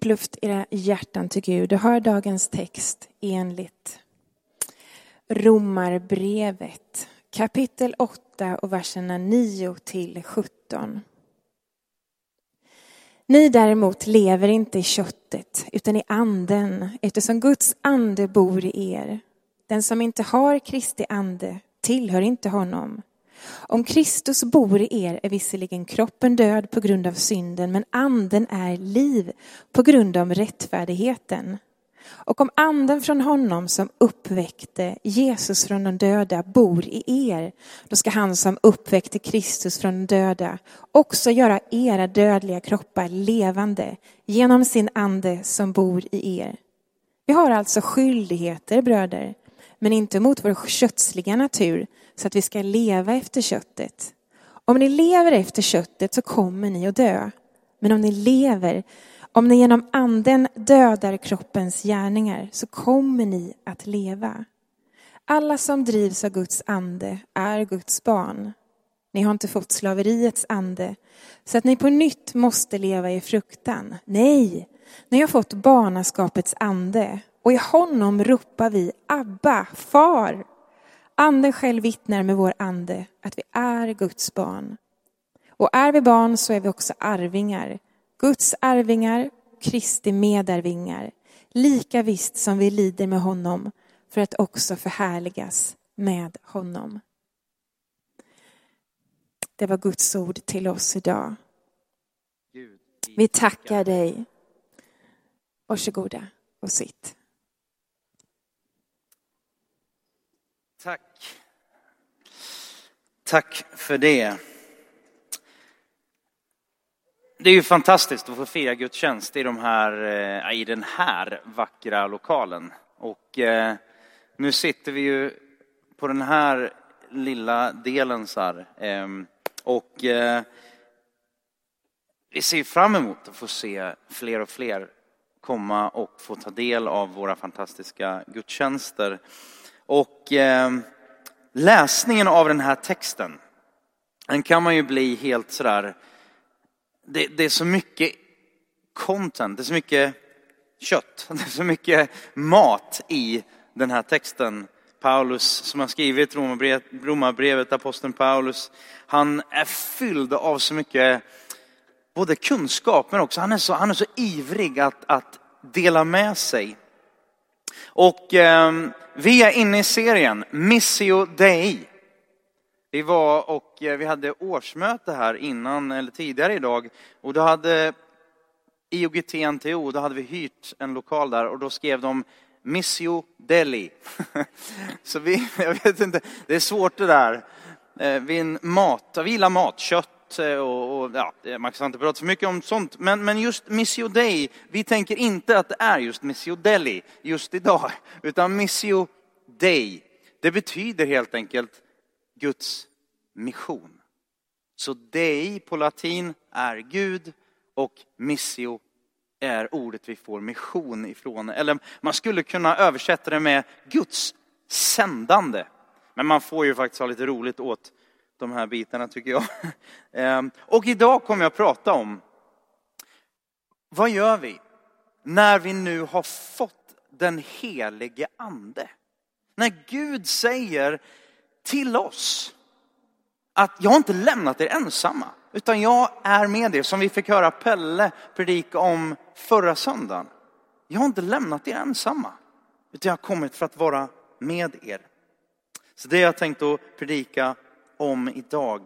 uppluft era hjärtan till Gud och hör dagens text enligt Romarbrevet kapitel 8 och verserna 9 till 17. Ni däremot lever inte i köttet utan i anden eftersom Guds ande bor i er. Den som inte har Kristi ande tillhör inte honom. Om Kristus bor i er är visserligen kroppen död på grund av synden, men anden är liv på grund av rättfärdigheten. Och om anden från honom som uppväckte Jesus från de döda bor i er, då ska han som uppväckte Kristus från de döda också göra era dödliga kroppar levande genom sin ande som bor i er. Vi har alltså skyldigheter, bröder, men inte mot vår kötsliga natur, så att vi ska leva efter köttet. Om ni lever efter köttet så kommer ni att dö. Men om ni lever, om ni genom anden dödar kroppens gärningar så kommer ni att leva. Alla som drivs av Guds ande är Guds barn. Ni har inte fått slaveriets ande så att ni på nytt måste leva i fruktan. Nej, ni har fått barnaskapets ande och i honom ropar vi Abba, far. Anden själv vittnar med vår ande att vi är Guds barn. Och är vi barn så är vi också arvingar. Guds arvingar, Kristi medarvingar. Lika visst som vi lider med honom för att också förhärligas med honom. Det var Guds ord till oss idag. Vi tackar dig. Varsågoda och sitt. Tack. Tack för det. Det är ju fantastiskt att få fira gudstjänst i, de här, eh, i den här vackra lokalen. Och eh, nu sitter vi ju på den här lilla delen så här. Ehm, och eh, vi ser fram emot att få se fler och fler komma och få ta del av våra fantastiska gudstjänster. Och eh, läsningen av den här texten, den kan man ju bli helt sådär, det, det är så mycket content, det är så mycket kött, det är så mycket mat i den här texten. Paulus som har skrivit Romarbrevet, romabrevet, aposteln Paulus, han är fylld av så mycket både kunskap men också han är så, han är så ivrig att, att dela med sig. Och eh, vi är inne i serien Missio Dei. Vi var och eh, vi hade årsmöte här innan, eller tidigare idag. Och då hade IOGT NTO, då hade vi hyrt en lokal där och då skrev de Missio Deli. Så vi, jag vet inte, det är svårt det där. Eh, vi, en mat, vi gillar mat, kött brott eh, och, och ja, eh, man kan inte prata för mycket om sånt. Men, men just Missio Dei, vi tänker inte att det är just Missio Deli just idag. Utan Missio Dei, det betyder helt enkelt Guds mission. Så Dei på latin är Gud och Missio är ordet vi får mission ifrån. Eller man skulle kunna översätta det med Guds sändande. Men man får ju faktiskt ha lite roligt åt de här bitarna tycker jag. Ehm, och idag kommer jag prata om vad gör vi när vi nu har fått den helige ande? När Gud säger till oss att jag har inte lämnat er ensamma, utan jag är med er. Som vi fick höra Pelle predika om förra söndagen. Jag har inte lämnat er ensamma, utan jag har kommit för att vara med er. Så det har jag tänkt att predika om idag.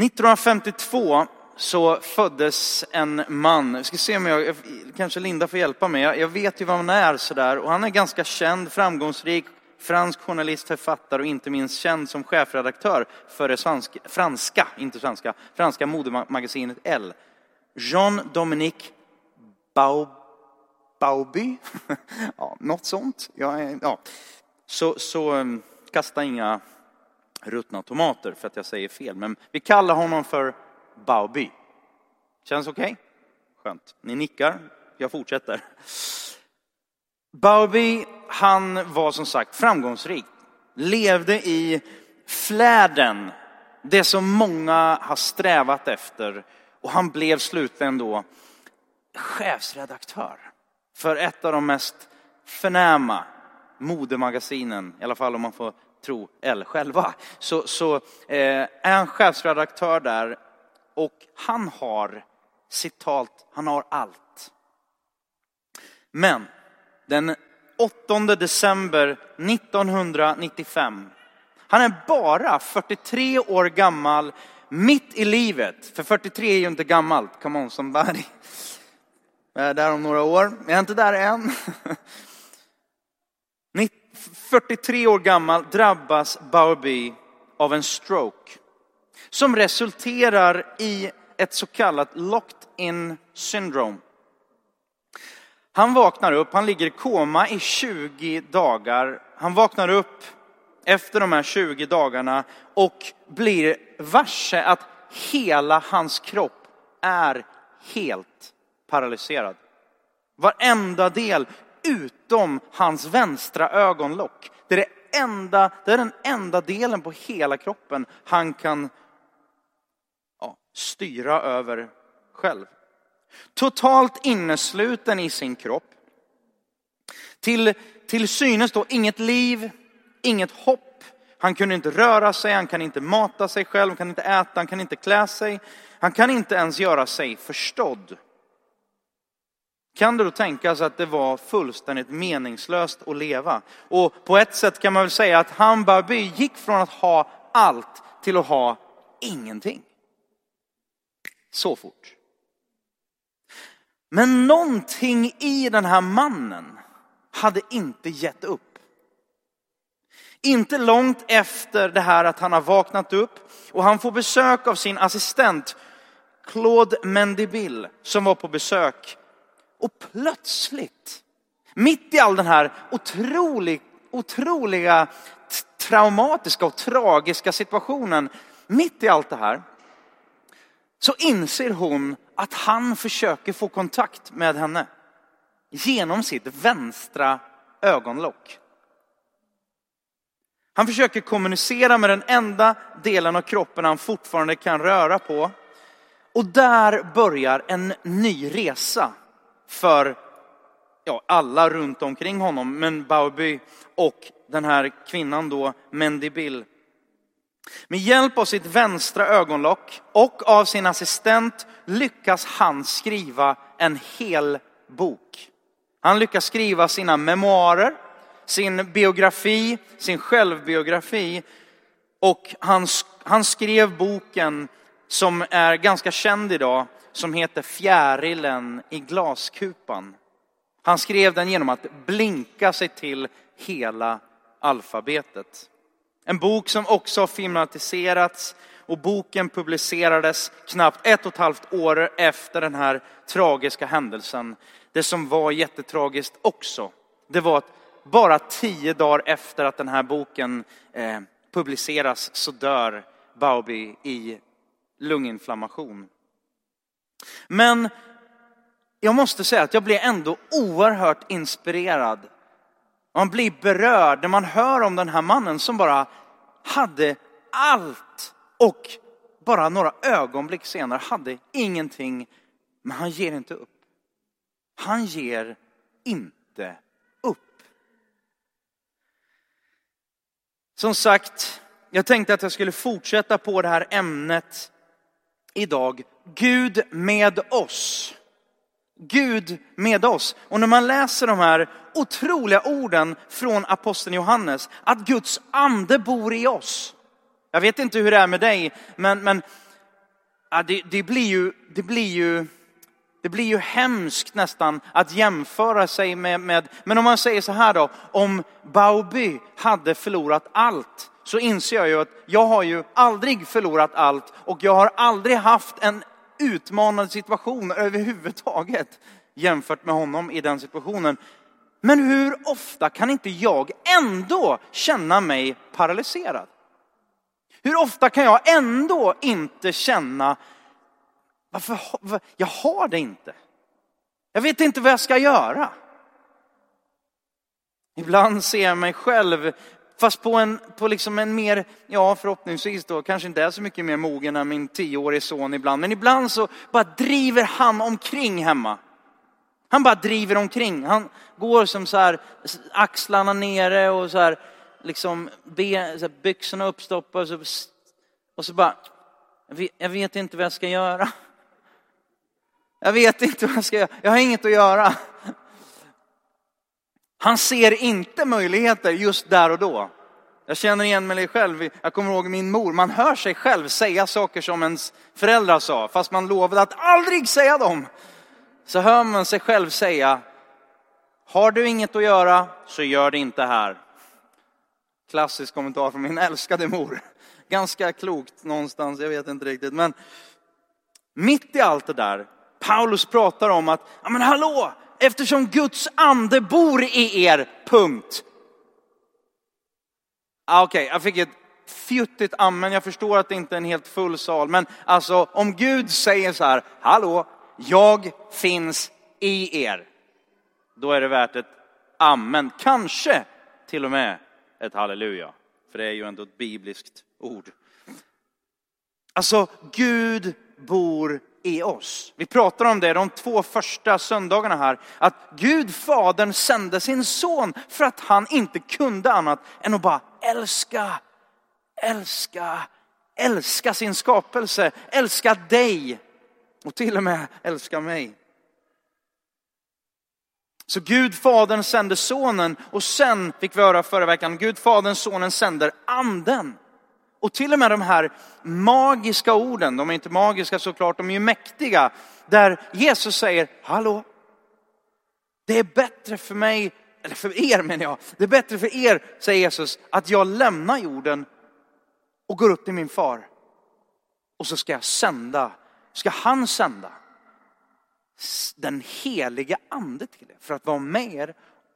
1952 så föddes en man, vi ska se om jag, kanske Linda får hjälpa mig, jag vet ju vad han är sådär och han är ganska känd, framgångsrik, fransk journalist, författare och inte minst känd som chefredaktör för det svenska, franska, inte svenska, franska modemagasinet L. Jean-Dominique Bauby, ja, något sånt. Ja, ja. Så, så um, kasta inga ruttna tomater för att jag säger fel, men vi kallar honom för Bauby. Känns okej? Okay? Skönt. Ni nickar. Jag fortsätter. Bauby, han var som sagt framgångsrik. Levde i fläden, det som många har strävat efter. Och han blev slutligen då chefsredaktör för ett av de mest förnäma modemagasinen, i alla fall om man får tro L själva, så, så eh, är han chefsredaktör där och han har citat, han har allt. Men den 8 december 1995, han är bara 43 år gammal, mitt i livet. För 43 är ju inte gammalt, come on somebody. Jag är där om några år, jag är inte där än. 43 år gammal drabbas Bowerby av en stroke som resulterar i ett så kallat locked in syndrome. Han vaknar upp, han ligger i koma i 20 dagar. Han vaknar upp efter de här 20 dagarna och blir varse att hela hans kropp är helt paralyserad. Varenda del utom hans vänstra ögonlock. Det är, det, enda, det är den enda delen på hela kroppen han kan ja, styra över själv. Totalt innesluten i sin kropp. Till, till synes då inget liv, inget hopp. Han kunde inte röra sig, han kan inte mata sig själv, han kan inte äta, han kan inte klä sig. Han kan inte ens göra sig förstådd. Kan det då tänkas att det var fullständigt meningslöst att leva? Och på ett sätt kan man väl säga att Hammarby gick från att ha allt till att ha ingenting. Så fort. Men någonting i den här mannen hade inte gett upp. Inte långt efter det här att han har vaknat upp och han får besök av sin assistent Claude Mendibille som var på besök och plötsligt, mitt i all den här otrolig, otroliga traumatiska och tragiska situationen, mitt i allt det här, så inser hon att han försöker få kontakt med henne genom sitt vänstra ögonlock. Han försöker kommunicera med den enda delen av kroppen han fortfarande kan röra på. Och där börjar en ny resa för ja, alla runt omkring honom, men Bauby och den här kvinnan då, Mendy Bill. Med hjälp av sitt vänstra ögonlock och av sin assistent lyckas han skriva en hel bok. Han lyckas skriva sina memoarer, sin biografi, sin självbiografi och han, han skrev boken som är ganska känd idag, som heter Fjärilen i glaskupan. Han skrev den genom att blinka sig till hela alfabetet. En bok som också har filmatiserats och boken publicerades knappt ett och ett halvt år efter den här tragiska händelsen. Det som var jättetragiskt också, det var att bara tio dagar efter att den här boken eh, publiceras så dör Bauby i lunginflammation. Men jag måste säga att jag blir ändå oerhört inspirerad. Man blir berörd när man hör om den här mannen som bara hade allt och bara några ögonblick senare hade ingenting. Men han ger inte upp. Han ger inte upp. Som sagt, jag tänkte att jag skulle fortsätta på det här ämnet idag. Gud med oss. Gud med oss. Och när man läser de här otroliga orden från aposteln Johannes, att Guds ande bor i oss. Jag vet inte hur det är med dig, men, men ja, det, det, blir ju, det, blir ju, det blir ju hemskt nästan att jämföra sig med, med, men om man säger så här då, om Bauby hade förlorat allt, så inser jag ju att jag har ju aldrig förlorat allt och jag har aldrig haft en utmanande situation överhuvudtaget jämfört med honom i den situationen. Men hur ofta kan inte jag ändå känna mig paralyserad? Hur ofta kan jag ändå inte känna, varför, jag har det inte. Jag vet inte vad jag ska göra. Ibland ser jag mig själv, fast på en, på liksom en mer, ja förhoppningsvis då, kanske inte är så mycket mer mogen än min tioårige son ibland. Men ibland så bara driver han omkring hemma Han bara driver omkring. Han går som så här, axlarna nere och så här, liksom ben, så här, byxorna uppstoppade. Och så, och så bara, jag vet inte vad jag ska göra. Jag vet inte vad jag ska göra. Jag har inget att göra. Han ser inte möjligheter just där och då. Jag känner igen mig själv. Jag kommer ihåg min mor. Man hör sig själv säga saker som ens föräldrar sa, fast man lovade att aldrig säga dem. Så hör man sig själv säga, har du inget att göra så gör det inte här. Klassisk kommentar från min älskade mor. Ganska klokt någonstans, jag vet inte riktigt. Men mitt i allt det där, Paulus pratar om att, ja men hallå, eftersom Guds ande bor i er, punkt. Ah, Okej, okay, jag fick ett fjuttigt amen. Jag förstår att det inte är en helt full sal. Men alltså om Gud säger så här, hallå, jag finns i er. Då är det värt ett amen. Kanske till och med ett halleluja. För det är ju ändå ett bibliskt ord. Alltså Gud bor i oss. Vi pratar om det de två första söndagarna här, att Gud Fadern sände sin son för att han inte kunde annat än att bara älska, älska, älska sin skapelse, älska dig och till och med älska mig. Så Gud Fadern sände sonen och sen fick vi höra förra veckan, Gud Fadern, sonen sänder anden. Och till och med de här magiska orden, de är inte magiska såklart, de är ju mäktiga. Där Jesus säger, hallå, det är bättre för mig, eller för er menar jag, det är bättre för er, säger Jesus, att jag lämnar jorden och går upp till min far. Och så ska jag sända, ska han sända den heliga ande till er för att vara med er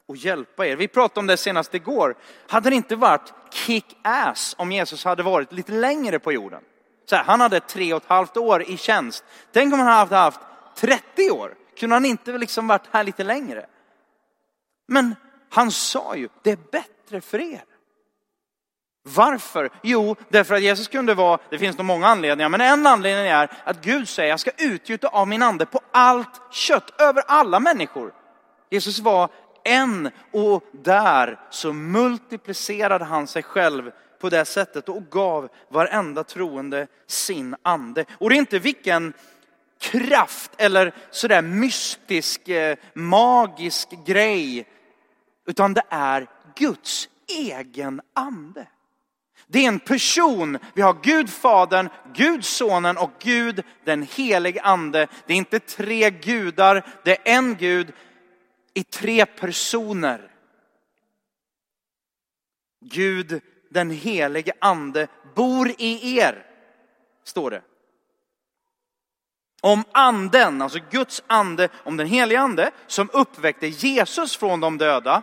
och hjälpa er. Vi pratade om det senast igår. Hade det inte varit kick-ass om Jesus hade varit lite längre på jorden? Så här, han hade tre och ett halvt år i tjänst. Tänk om han hade haft 30 år. Kunde han inte liksom varit här lite längre? Men han sa ju, det är bättre för er. Varför? Jo, därför att Jesus kunde vara, det finns nog många anledningar, men en anledning är att Gud säger, jag ska utgjuta av min ande på allt kött, över alla människor. Jesus var en och där så multiplicerade han sig själv på det sättet och gav varenda troende sin ande. Och det är inte vilken kraft eller sådär mystisk, eh, magisk grej, utan det är Guds egen ande. Det är en person. Vi har Gud Fadern, Gud Sonen och Gud den helige Ande. Det är inte tre gudar, det är en Gud i tre personer. Gud den helige Ande bor i er, står det. Om anden, alltså Guds ande, om den helige ande som uppväckte Jesus från de döda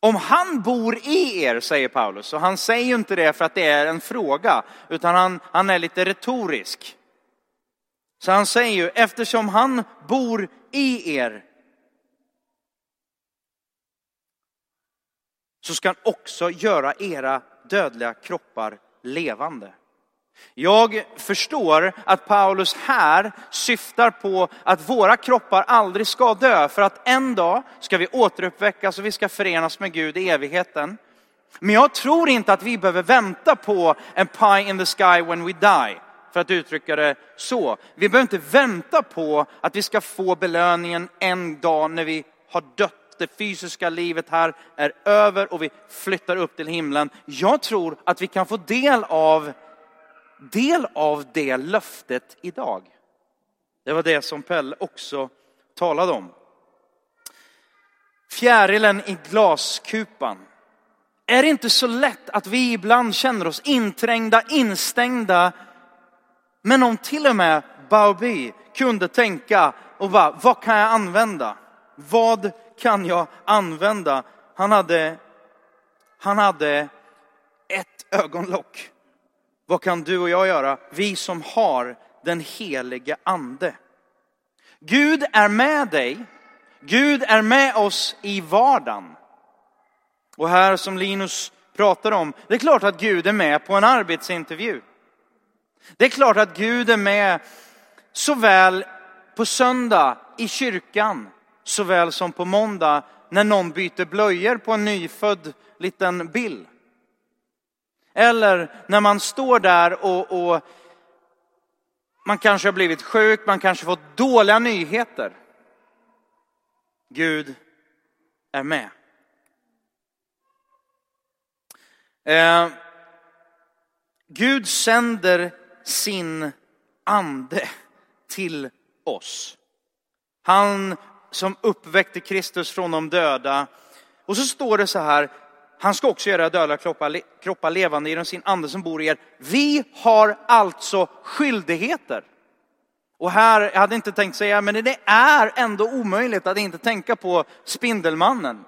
om han bor i er, säger Paulus, och han säger ju inte det för att det är en fråga, utan han, han är lite retorisk. Så han säger ju, eftersom han bor i er, så ska han också göra era dödliga kroppar levande. Jag förstår att Paulus här syftar på att våra kroppar aldrig ska dö för att en dag ska vi återuppväckas och vi ska förenas med Gud i evigheten. Men jag tror inte att vi behöver vänta på en pie in the sky when we die. För att uttrycka det så. Vi behöver inte vänta på att vi ska få belöningen en dag när vi har dött. Det fysiska livet här är över och vi flyttar upp till himlen. Jag tror att vi kan få del av del av det löftet idag. Det var det som Pelle också talade om. Fjärilen i glaskupan. Är det inte så lätt att vi ibland känner oss inträngda, instängda. Men om till och med Baubi kunde tänka och bara, vad kan jag använda? Vad kan jag använda? Han hade, han hade ett ögonlock vad kan du och jag göra? Vi som har den helige ande. Gud är med dig. Gud är med oss i vardagen. Och här som Linus pratar om, det är klart att Gud är med på en arbetsintervju. Det är klart att Gud är med såväl på söndag i kyrkan såväl som på måndag när någon byter blöjor på en nyfödd liten Bill. Eller när man står där och, och man kanske har blivit sjuk, man kanske fått dåliga nyheter. Gud är med. Eh, Gud sänder sin ande till oss. Han som uppväckte Kristus från de döda. Och så står det så här, han ska också göra döda kroppar, kroppar levande genom sin ande som bor i er. Vi har alltså skyldigheter. Och här, jag hade inte tänkt säga, men det är ändå omöjligt att inte tänka på Spindelmannen.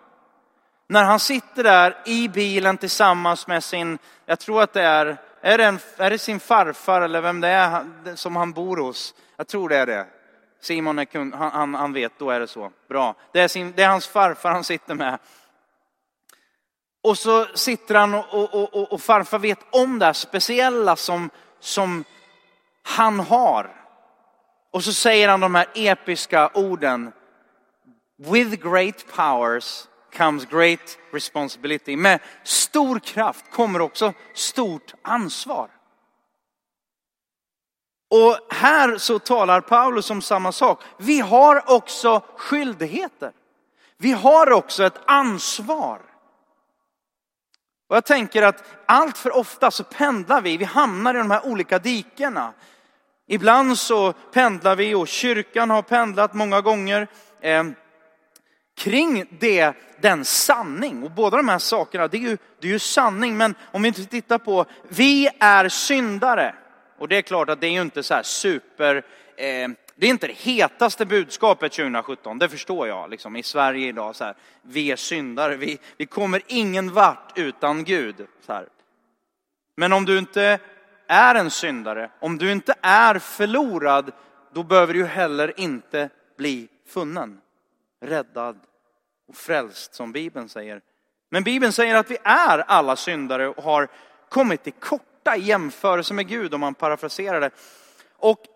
När han sitter där i bilen tillsammans med sin, jag tror att det är, är det, en, är det sin farfar eller vem det är som han bor hos? Jag tror det är det. Simon är kund, han, han, han vet, då är det så. Bra. Det är, sin, det är hans farfar han sitter med. Och så sitter han och, och, och, och farfar vet om det här speciella som, som han har. Och så säger han de här episka orden. With great powers comes great responsibility. Med stor kraft kommer också stort ansvar. Och här så talar Paulus om samma sak. Vi har också skyldigheter. Vi har också ett ansvar. Och jag tänker att allt för ofta så pendlar vi, vi hamnar i de här olika dikena. Ibland så pendlar vi och kyrkan har pendlat många gånger eh, kring det, den sanning. Och båda de här sakerna, det är, ju, det är ju sanning. Men om vi inte tittar på, vi är syndare. Och det är klart att det är ju inte så här super, eh, det är inte det hetaste budskapet 2017, det förstår jag, liksom, i Sverige idag. Så här, vi är syndare, vi, vi kommer ingen vart utan Gud. Så här. Men om du inte är en syndare, om du inte är förlorad, då behöver du heller inte bli funnen, räddad och frälst som Bibeln säger. Men Bibeln säger att vi är alla syndare och har kommit till korta i jämförelse med Gud om man parafraserar det. Och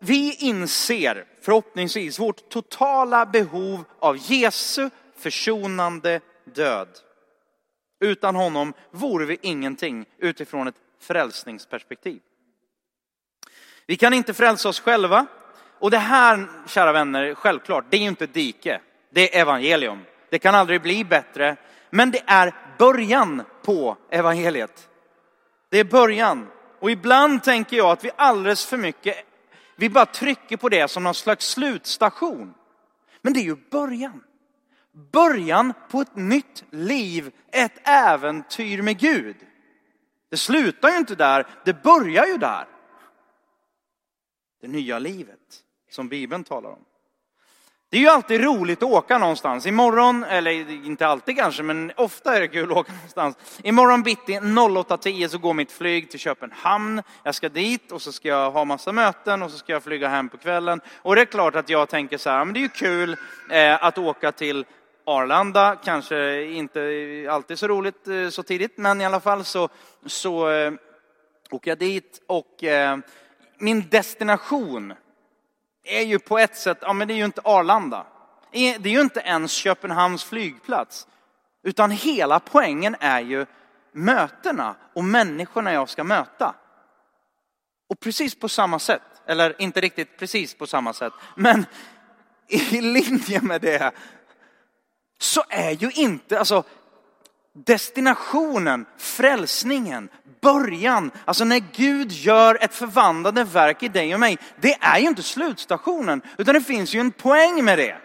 vi inser förhoppningsvis vårt totala behov av Jesu försonande död. Utan honom vore vi ingenting utifrån ett frälsningsperspektiv. Vi kan inte frälsa oss själva. Och det här, kära vänner, självklart, det är ju inte dike. Det är evangelium. Det kan aldrig bli bättre. Men det är början på evangeliet. Det är början. Och ibland tänker jag att vi alldeles för mycket, vi bara trycker på det som någon slags slutstation. Men det är ju början. Början på ett nytt liv, ett äventyr med Gud. Det slutar ju inte där, det börjar ju där. Det nya livet som Bibeln talar om. Det är ju alltid roligt att åka någonstans. Imorgon, eller inte alltid kanske, men ofta är det kul att åka någonstans. Imorgon bitti 08.10 så går mitt flyg till Köpenhamn. Jag ska dit och så ska jag ha massa möten och så ska jag flyga hem på kvällen. Och det är klart att jag tänker så här, men det är ju kul eh, att åka till Arlanda, kanske inte alltid så roligt eh, så tidigt, men i alla fall så, så eh, åker jag dit och min destination är ju på ett sätt, ja men det är ju inte Arlanda. Det är ju inte ens Köpenhamns flygplats. Utan hela poängen är ju mötena och människorna jag ska möta. Och precis på samma sätt, eller inte riktigt precis på samma sätt, men i linje med det så är ju inte, alltså destinationen, frälsningen, början, alltså när Gud gör ett förvandlande verk i dig och mig, det är ju inte slutstationen, utan det finns ju en poäng med det.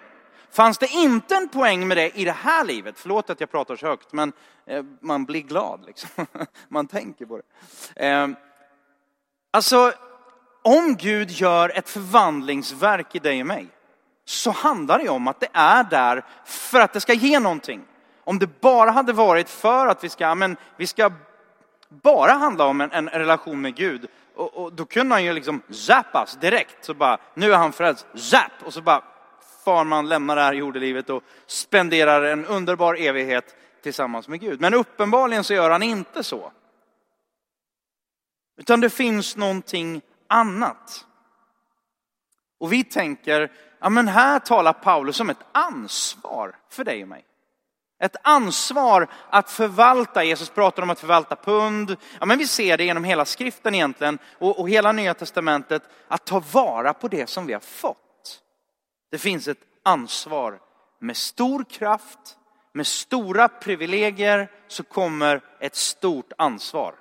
Fanns det inte en poäng med det i det här livet, förlåt att jag pratar så högt, men eh, man blir glad liksom. man tänker på det. Ehm, alltså, om Gud gör ett förvandlingsverk i dig och mig, så handlar det om att det är där för att det ska ge någonting. Om det bara hade varit för att vi ska, men vi ska bara handla om en, en relation med Gud, och, och, då kunde han ju liksom zappas direkt. Så bara, nu är han frälst, zapp! Och så bara far man, lämnar det här jordelivet och spenderar en underbar evighet tillsammans med Gud. Men uppenbarligen så gör han inte så. Utan det finns någonting annat. Och vi tänker, ja men här talar Paulus om ett ansvar för dig och mig. Ett ansvar att förvalta, Jesus pratar om att förvalta pund. Ja, men vi ser det genom hela skriften egentligen och, och hela nya testamentet, att ta vara på det som vi har fått. Det finns ett ansvar med stor kraft, med stora privilegier så kommer ett stort ansvar.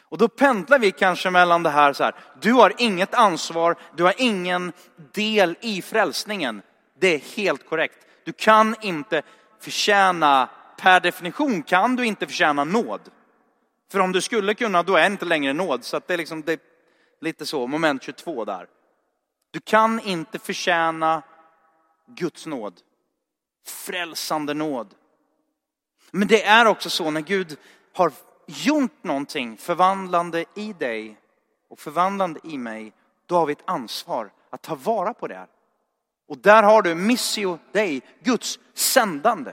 Och då pendlar vi kanske mellan det här så här, du har inget ansvar, du har ingen del i frälsningen. Det är helt korrekt. Du kan inte förtjäna, per definition kan du inte förtjäna nåd. För om du skulle kunna, då är det inte längre nåd. Så att det är liksom det är lite så, moment 22 där. Du kan inte förtjäna Guds nåd. Frälsande nåd. Men det är också så när Gud har gjort någonting förvandlande i dig och förvandlande i mig, då har vi ett ansvar att ta vara på det. Och där har du missio dig, Guds sändande.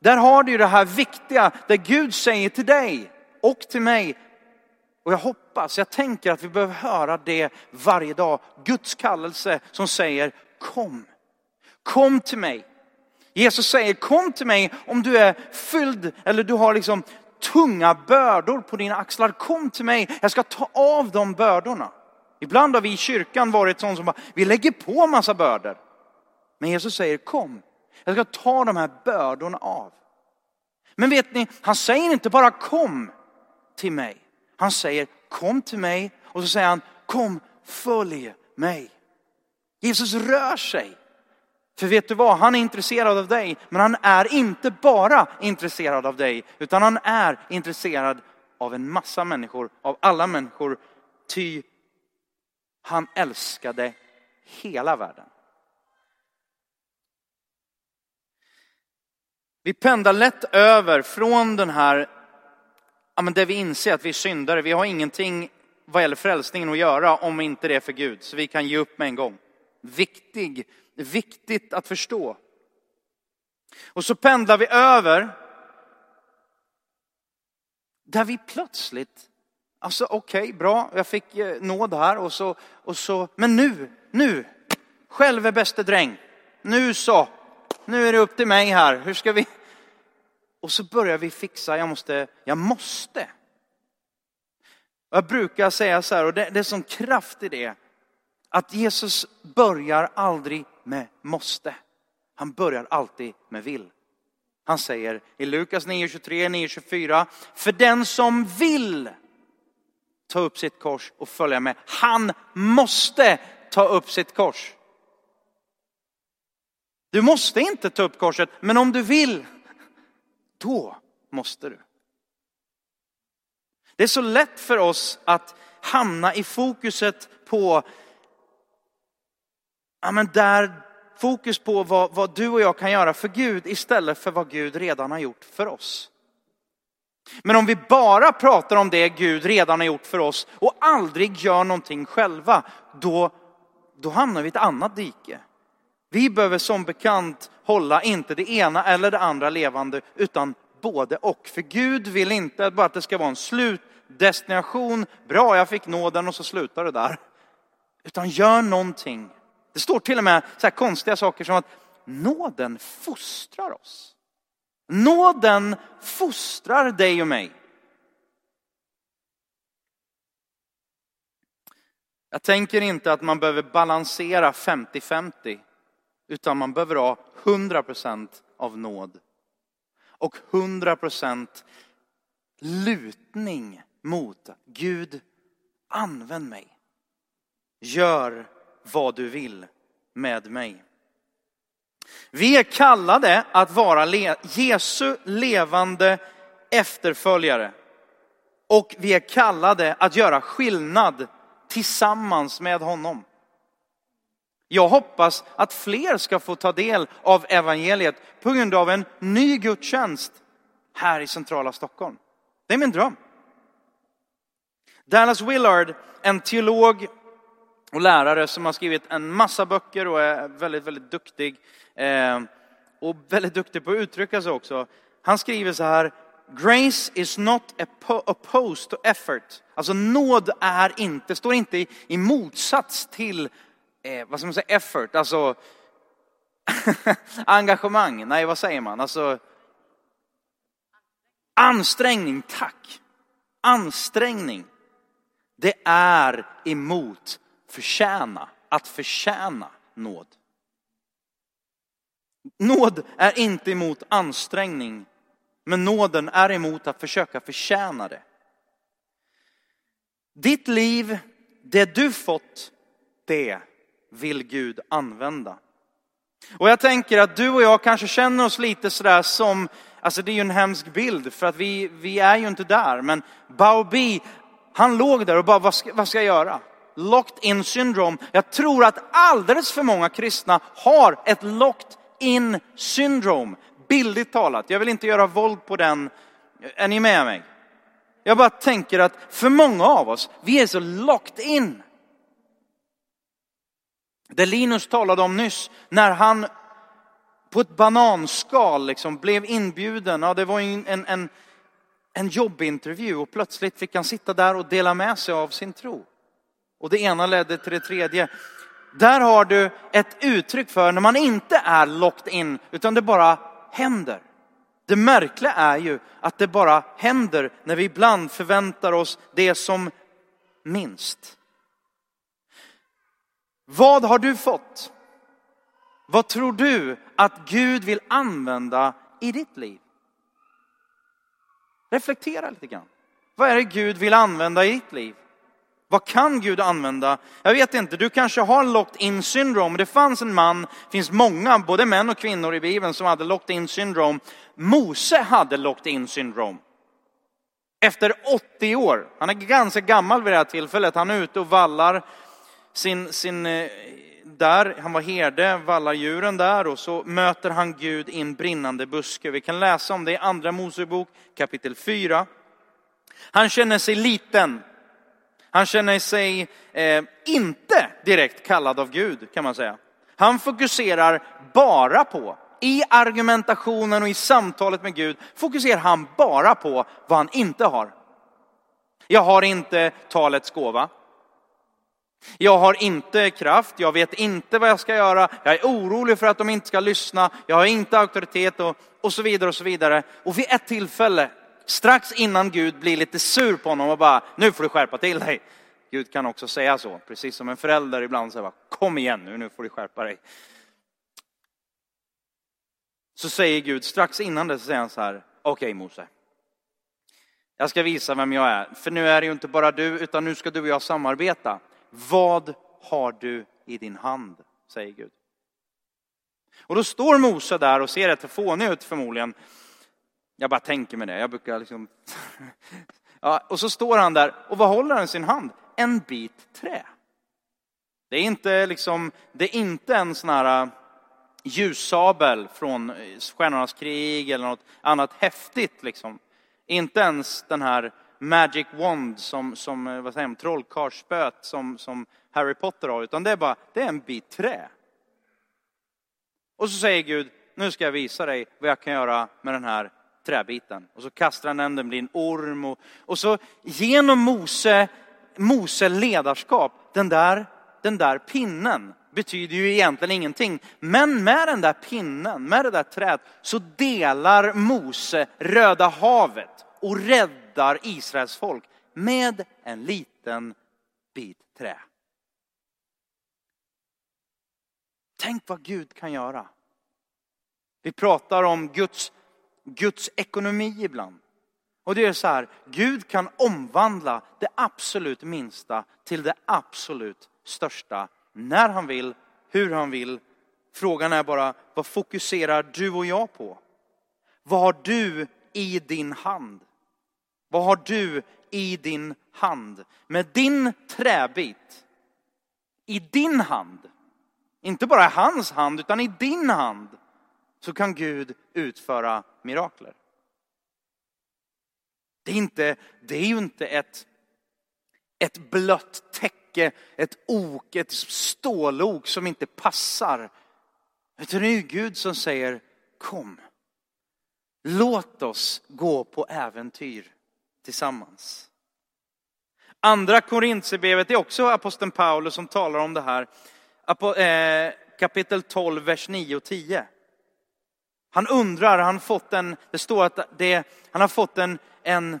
Där har du det här viktiga där Gud säger till dig och till mig, och jag hoppas, jag tänker att vi behöver höra det varje dag. Guds kallelse som säger kom. Kom till mig. Jesus säger kom till mig om du är fylld eller du har liksom tunga bördor på dina axlar. Kom till mig, jag ska ta av de bördorna. Ibland har vi i kyrkan varit sådana som bara, vi lägger på massa bördor. Men Jesus säger kom, jag ska ta de här bördorna av. Men vet ni, han säger inte bara kom till mig. Han säger kom till mig och så säger han kom följ mig. Jesus rör sig. För vet du vad, han är intresserad av dig, men han är inte bara intresserad av dig, utan han är intresserad av en massa människor, av alla människor, ty han älskade hela världen. Vi pendlar lätt över från den här, ja men där vi inser att vi är syndare, vi har ingenting vad gäller frälsningen att göra om inte det är för Gud, så vi kan ge upp med en gång. Viktig, viktigt att förstå. Och så pendlar vi över där vi plötsligt, alltså okej, okay, bra, jag fick eh, nåd här och så, och så, men nu, nu, själv är bäste dräng. Nu så, nu är det upp till mig här, hur ska vi? Och så börjar vi fixa, jag måste, jag måste. Jag brukar säga så här, och det, det är sån kraft i det, att Jesus börjar aldrig med måste. Han börjar alltid med vill. Han säger i Lukas 9.23, 9.24, för den som vill ta upp sitt kors och följa med, han måste ta upp sitt kors. Du måste inte ta upp korset, men om du vill, då måste du. Det är så lätt för oss att hamna i fokuset på, ja men där, fokus på vad, vad du och jag kan göra för Gud istället för vad Gud redan har gjort för oss. Men om vi bara pratar om det Gud redan har gjort för oss och aldrig gör någonting själva, då, då hamnar vi i ett annat dike. Vi behöver som bekant hålla inte det ena eller det andra levande, utan både och. För Gud vill inte bara att det ska vara en slutdestination, bra jag fick nåden och så slutar det där. Utan gör någonting. Det står till och med så här konstiga saker som att nåden fostrar oss. Nåden fostrar dig och mig. Jag tänker inte att man behöver balansera 50-50 utan man behöver ha 100% av nåd. Och 100% lutning mot Gud, använd mig. Gör vad du vill med mig. Vi är kallade att vara Jesu levande efterföljare. Och vi är kallade att göra skillnad tillsammans med honom. Jag hoppas att fler ska få ta del av evangeliet på grund av en ny gudstjänst här i centrala Stockholm. Det är min dröm. Dallas Willard, en teolog och lärare som har skrivit en massa böcker och är väldigt, väldigt duktig. Eh, och väldigt duktig på att uttrycka sig också. Han skriver så här, Grace is not opposed to effort. Alltså nåd är inte, står inte i motsats till eh, vad ska man säga, effort, alltså engagemang, nej vad säger man, alltså ansträngning, tack. Ansträngning, det är emot förtjäna, att förtjäna nåd. Nåd är inte emot ansträngning, men nåden är emot att försöka förtjäna det. Ditt liv, det du fått, det vill Gud använda. Och jag tänker att du och jag kanske känner oss lite sådär som, alltså det är ju en hemsk bild för att vi, vi är ju inte där. Men Baobi, han låg där och bara, vad ska, vad ska jag göra? Locked in syndrome. Jag tror att alldeles för många kristna har ett locked in syndrome. Bildligt talat, jag vill inte göra våld på den. Är ni med mig? Jag bara tänker att för många av oss, vi är så locked in. Det Linus talade om nyss, när han på ett bananskal liksom blev inbjuden. Ja, det var en, en, en jobbintervju och plötsligt fick han sitta där och dela med sig av sin tro. Och det ena ledde till det tredje. Där har du ett uttryck för när man inte är locked in, utan det bara händer. Det märkliga är ju att det bara händer när vi ibland förväntar oss det som minst. Vad har du fått? Vad tror du att Gud vill använda i ditt liv? Reflektera lite grann. Vad är det Gud vill använda i ditt liv? Vad kan Gud använda? Jag vet inte, du kanske har locked in syndrome. Det fanns en man, det finns många, både män och kvinnor i Bibeln som hade locked in syndrome. Mose hade locked in syndrome. Efter 80 år, han är ganska gammal vid det här tillfället, han är ute och vallar sin, sin eh, där, han var herde, vallar djuren där och så möter han Gud i en brinnande buske. Vi kan läsa om det i andra Mosebok kapitel 4. Han känner sig liten, han känner sig eh, inte direkt kallad av Gud kan man säga. Han fokuserar bara på, i argumentationen och i samtalet med Gud, fokuserar han bara på vad han inte har. Jag har inte talets gåva. Jag har inte kraft, jag vet inte vad jag ska göra, jag är orolig för att de inte ska lyssna, jag har inte auktoritet och, och så vidare och så vidare. Och vid ett tillfälle strax innan Gud blir lite sur på honom och bara, nu får du skärpa till dig. Gud kan också säga så, precis som en förälder ibland säger, kom igen nu, nu får du skärpa dig. Så säger Gud, strax innan det så säger han så här, okej okay, Mose. Jag ska visa vem jag är, för nu är det ju inte bara du, utan nu ska du och jag samarbeta. Vad har du i din hand? säger Gud. Och då står Mose där och ser rätt fånig ut förmodligen. Jag bara tänker mig det. Jag brukar liksom... Ja, och så står han där och vad håller han i sin hand? En bit trä. Det är inte liksom, det är inte en sån här äh, ljussabel från äh, Stjärnornas krig eller något annat häftigt liksom. Inte ens den här magic wand som, som äh, vad säger man, trollkarlsspöt som, som Harry Potter har, utan det är bara, det är en bit trä. Och så säger Gud, nu ska jag visa dig vad jag kan göra med den här träbiten. Och så kastar han den, den blir en orm. Och, och så genom Mose, Mose ledarskap, den där, den där pinnen betyder ju egentligen ingenting. Men med den där pinnen, med det där trädet, så delar Mose Röda havet och räddar Israels folk med en liten bit trä. Tänk vad Gud kan göra. Vi pratar om Guds Guds ekonomi ibland. Och det är så här, Gud kan omvandla det absolut minsta till det absolut största när han vill, hur han vill. Frågan är bara, vad fokuserar du och jag på? Vad har du i din hand? Vad har du i din hand? Med din träbit i din hand, inte bara i hans hand utan i din hand, så kan Gud utföra mirakler. Det är, inte, det är ju inte ett, ett blött täcke, ett ok, ett stålok som inte passar. Utan det är Gud som säger kom. Låt oss gå på äventyr tillsammans. Andra Korintierbrevet är också aposteln Paulus som talar om det här. Eh, kapitel 12, vers 9 och 10. Han undrar, han fått en, det står att det, han har fått en, en,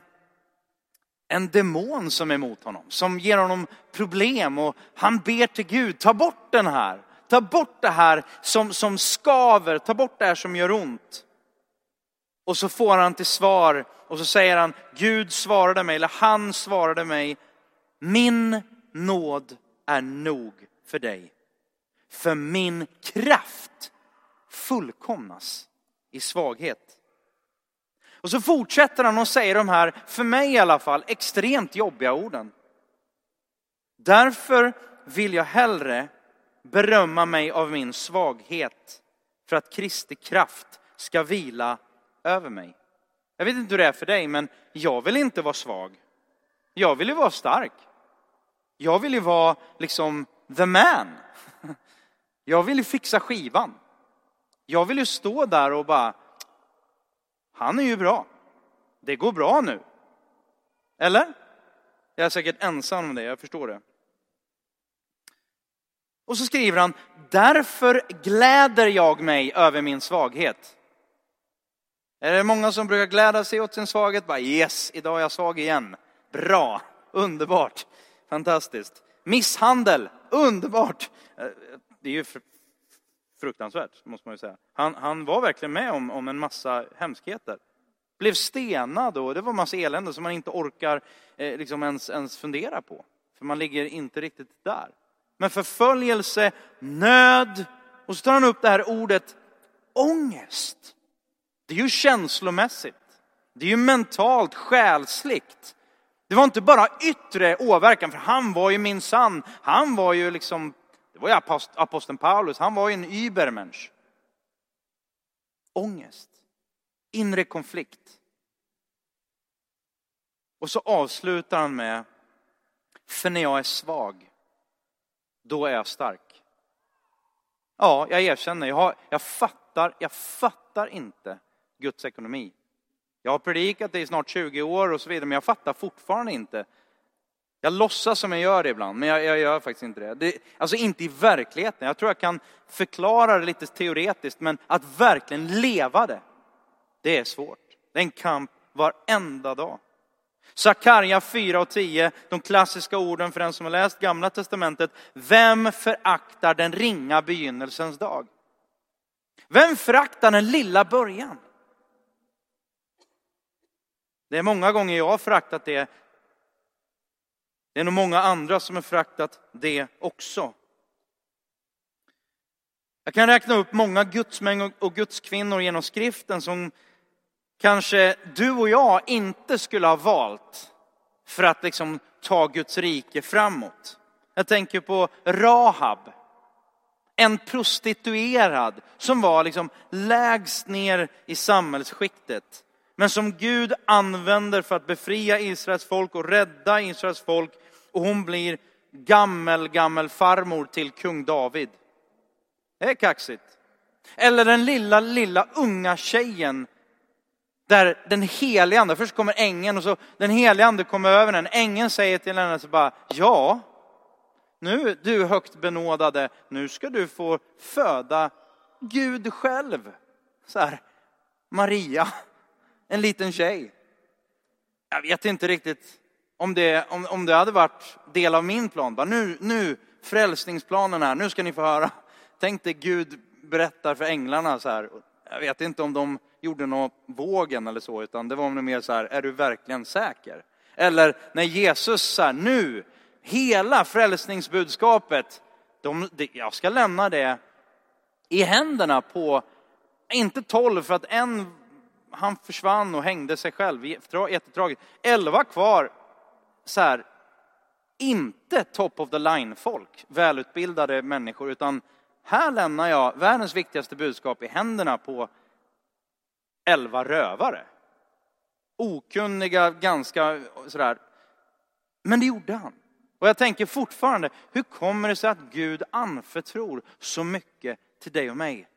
en demon som är emot honom, som ger honom problem och han ber till Gud, ta bort den här. Ta bort det här som, som skaver, ta bort det här som gör ont. Och så får han till svar och så säger han, Gud svarade mig, eller han svarade mig, min nåd är nog för dig. För min kraft fullkomnas i svaghet. Och så fortsätter han och säger de här, för mig i alla fall, extremt jobbiga orden. Därför vill jag hellre berömma mig av min svaghet för att Kristi kraft ska vila över mig. Jag vet inte hur det är för dig, men jag vill inte vara svag. Jag vill ju vara stark. Jag vill ju vara liksom the man. Jag vill ju fixa skivan. Jag vill ju stå där och bara, han är ju bra. Det går bra nu. Eller? Jag är säkert ensam om det, jag förstår det. Och så skriver han, därför gläder jag mig över min svaghet. Är det många som brukar glädja sig åt sin svaghet? Bara yes, idag är jag svag igen. Bra, underbart, fantastiskt. Misshandel, underbart. Eh, det är ju fruktansvärt, måste man ju säga. Han, han var verkligen med om, om en massa hemskheter. Blev stenad och det var en massa elände som man inte orkar eh, liksom ens, ens fundera på. För man ligger inte riktigt där. Men förföljelse, nöd, och så tar han upp det här ordet ångest. Det är ju känslomässigt. Det är ju mentalt, själsligt. Det var inte bara yttre åverkan, för han var ju min sann, han var ju liksom, det var ju apost, aposteln Paulus, han var ju en übermensch. Ångest, inre konflikt. Och så avslutar han med, för när jag är svag, då är jag stark. Ja, jag erkänner, jag, har, jag fattar, jag fattar inte Guds ekonomi. Jag har predikat det i snart 20 år och så vidare, men jag fattar fortfarande inte. Jag låtsas som jag gör det ibland, men jag, jag gör faktiskt inte det. det. Alltså inte i verkligheten. Jag tror jag kan förklara det lite teoretiskt, men att verkligen leva det, det är svårt. Det är en kamp varenda dag. Sakarja 4 och 10, de klassiska orden för den som har läst gamla testamentet. Vem föraktar den ringa begynnelsens dag? Vem föraktar den lilla början? Det är många gånger jag har föraktat det. Det är nog många andra som har föraktat det också. Jag kan räkna upp många gudsmän och gudskvinnor genom skriften som kanske du och jag inte skulle ha valt för att liksom ta Guds rike framåt. Jag tänker på Rahab, en prostituerad som var liksom lägst ner i samhällsskiktet. Men som Gud använder för att befria Israels folk och rädda Israels folk. Och hon blir gammel, gammel farmor till kung David. Det är kaxigt. Eller den lilla, lilla unga tjejen där den helige ande, först kommer ängeln och så den helige ande kommer över den. Ängeln säger till henne så bara, ja, nu du högt benådade, nu ska du få föda Gud själv. Så här, Maria, en liten tjej. Jag vet inte riktigt om det, om, om det hade varit del av min plan. Bara nu, nu, frälsningsplanen här, nu ska ni få höra. Tänk dig Gud berättar för änglarna så här. Jag vet inte om de gjorde något vågen eller så, utan det var nog mer så här, är du verkligen säker? Eller när Jesus sa, nu, hela frälsningsbudskapet, de, jag ska lämna det i händerna på, inte tolv för att en, han försvann och hängde sig själv, jättetragiskt. Elva kvar, så här, inte top of the line folk, välutbildade människor, utan här lämnar jag världens viktigaste budskap i händerna på elva rövare. Okunniga, ganska sådär. Men det gjorde han. Och jag tänker fortfarande, hur kommer det sig att Gud anförtror så mycket till dig och mig?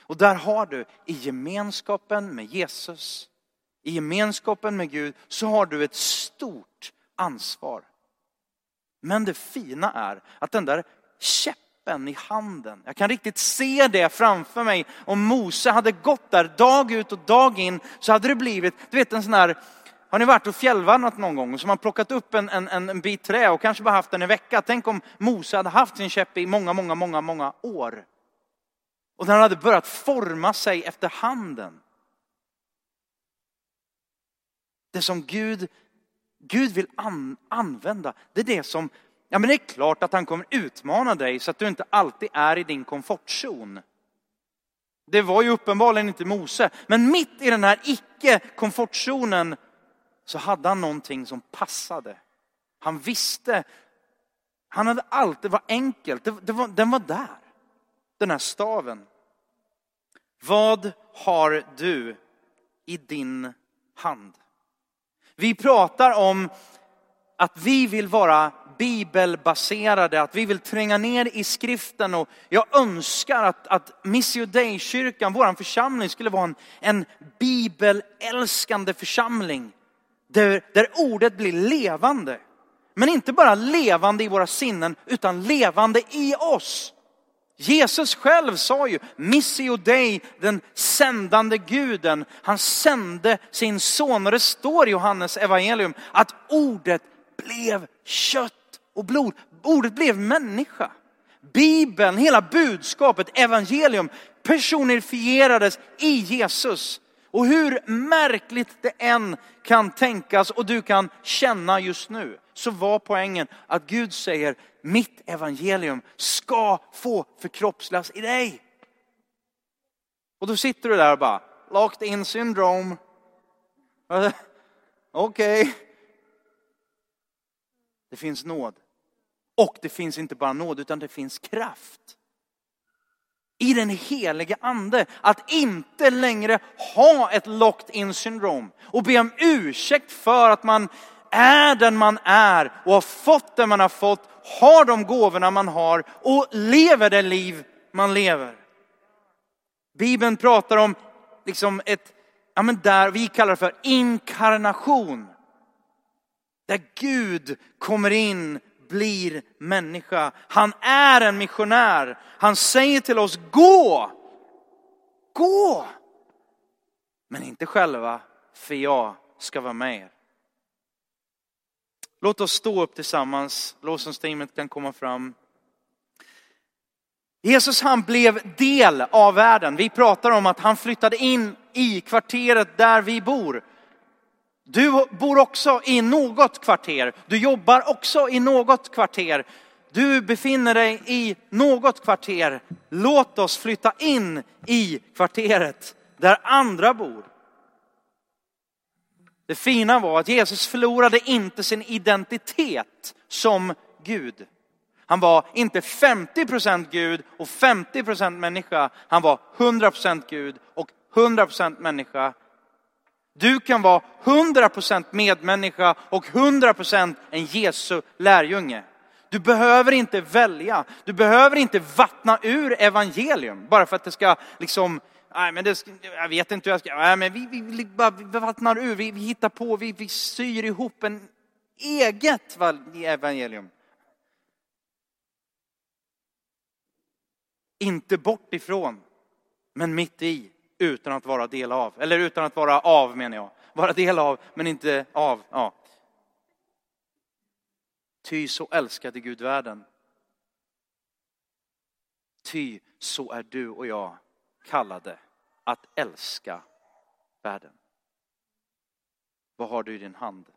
Och där har du, i gemenskapen med Jesus, i gemenskapen med Gud, så har du ett stort ansvar. Men det fina är att den där käppen i handen. Jag kan riktigt se det framför mig. Om Mose hade gått där dag ut och dag in så hade det blivit, du vet en sån här har ni varit och fjällvandrat någon gång och så har man plockat upp en, en, en bit trä och kanske bara haft den i vecka. Tänk om Mose hade haft sin käpp i många, många, många, många år. Och den hade börjat forma sig efter handen. Det som Gud, Gud vill an, använda, det är det som, ja men det är klart att han kommer utmana dig så att du inte alltid är i din komfortzon. Det var ju uppenbarligen inte Mose, men mitt i den här icke-komfortzonen så hade han någonting som passade. Han visste, han hade alltid, det var enkelt, det, det var, den var där. Den här staven. Vad har du i din hand? Vi pratar om att vi vill vara bibelbaserade, att vi vill tränga ner i skriften och jag önskar att, att Missio Dei-kyrkan, vår församling, skulle vara en, en bibelälskande församling. Där, där ordet blir levande. Men inte bara levande i våra sinnen, utan levande i oss. Jesus själv sa ju, Missio Dei, den sändande guden. Han sände sin son och det står i Johannes evangelium att ordet blev kött och blod. Ordet blev människa. Bibeln, hela budskapet, evangelium personifierades i Jesus. Och hur märkligt det än kan tänkas och du kan känna just nu, så var poängen att Gud säger, mitt evangelium ska få förkroppslas i dig. Och då sitter du där och bara, locked in syndrome. Okej. Okay. Det finns nåd. Och det finns inte bara nåd, utan det finns kraft i den helige ande. Att inte längre ha ett locked in syndrom och be om ursäkt för att man är den man är och har fått det man har fått, har de gåvorna man har och lever det liv man lever. Bibeln pratar om liksom ett, ja men där vi kallar det för inkarnation. Där Gud kommer in blir människa. Han är en missionär. Han säger till oss, gå! Gå! Men inte själva, för jag ska vara med er. Låt oss stå upp tillsammans. Lovsångsteamet kan komma fram. Jesus han blev del av världen. Vi pratar om att han flyttade in i kvarteret där vi bor. Du bor också i något kvarter. Du jobbar också i något kvarter. Du befinner dig i något kvarter. Låt oss flytta in i kvarteret där andra bor. Det fina var att Jesus förlorade inte sin identitet som Gud. Han var inte 50% Gud och 50% människa. Han var 100% Gud och 100% människa du kan vara 100% medmänniska och 100% en Jesu lärjunge. Du behöver inte välja. Du behöver inte vattna ur evangelium bara för att det ska liksom, nej men det, jag vet inte hur jag ska, nej men vi, vi, vi, vi vattnar ur, vi, vi hittar på, vi, vi syr ihop en eget evangelium. Inte bort ifrån, men mitt i utan att vara del av. Eller utan att vara av menar jag. Vara del av men inte av. Ja. Ty så älskade Gud världen. Ty så är du och jag kallade att älska världen. Vad har du i din hand?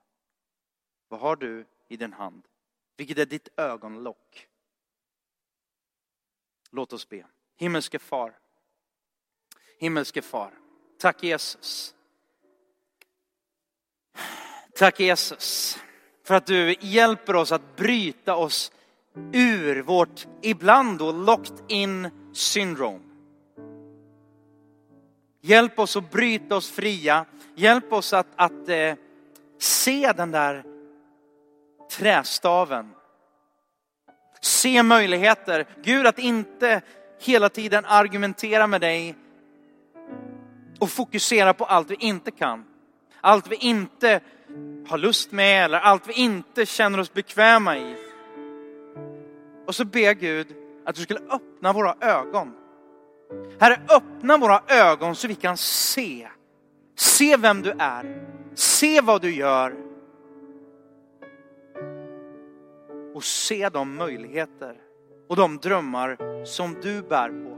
Vad har du i din hand? Vilket är ditt ögonlock? Låt oss be. Himmelske far. Himmelske far. Tack Jesus. Tack Jesus för att du hjälper oss att bryta oss ur vårt ibland då locked in syndrome. Hjälp oss att bryta oss fria. Hjälp oss att, att eh, se den där trästaven. Se möjligheter. Gud, att inte hela tiden argumentera med dig och fokusera på allt vi inte kan. Allt vi inte har lust med eller allt vi inte känner oss bekväma i. Och så ber Gud att du skulle öppna våra ögon. Herre, öppna våra ögon så vi kan se. Se vem du är. Se vad du gör. Och se de möjligheter och de drömmar som du bär på.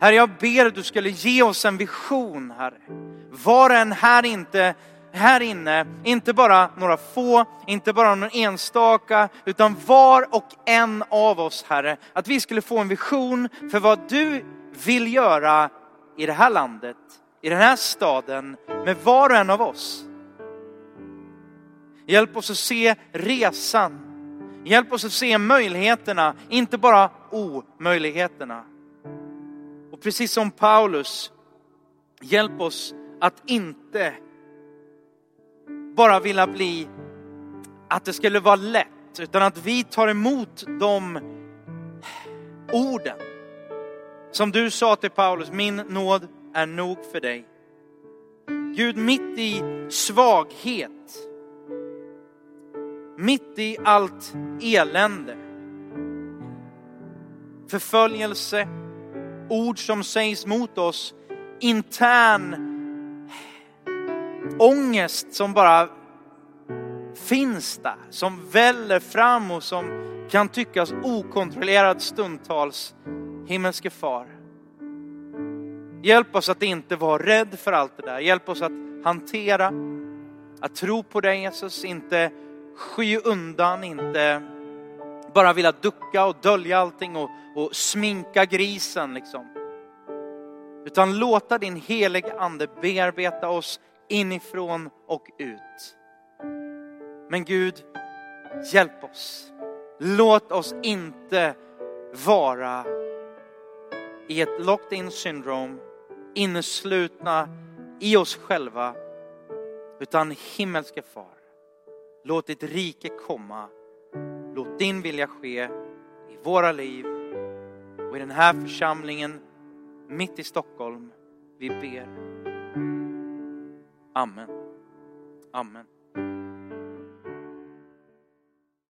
Herre, jag ber att du skulle ge oss en vision, Herre. Var en här inte här inne, inte bara några få, inte bara någon enstaka, utan var och en av oss, Herre, att vi skulle få en vision för vad du vill göra i det här landet, i den här staden, med var och en av oss. Hjälp oss att se resan. Hjälp oss att se möjligheterna, inte bara omöjligheterna. Och precis som Paulus, hjälp oss att inte bara vilja bli att det skulle vara lätt, utan att vi tar emot de orden. Som du sa till Paulus, min nåd är nog för dig. Gud, mitt i svaghet, mitt i allt elände, förföljelse, ord som sägs mot oss, intern ångest som bara finns där, som väller fram och som kan tyckas okontrollerad stundtals. Himmelske far, hjälp oss att inte vara rädd för allt det där. Hjälp oss att hantera, att tro på dig Jesus, inte sky undan, inte bara vilja ducka och dölja allting och, och sminka grisen liksom. Utan låta din heliga ande bearbeta oss inifrån och ut. Men Gud, hjälp oss. Låt oss inte vara i ett locked in syndrom, inneslutna i oss själva, utan himmelske far, låt ditt rike komma. Låt din vilja ske i våra liv och i den här församlingen mitt i Stockholm. Vi ber. Amen. Amen.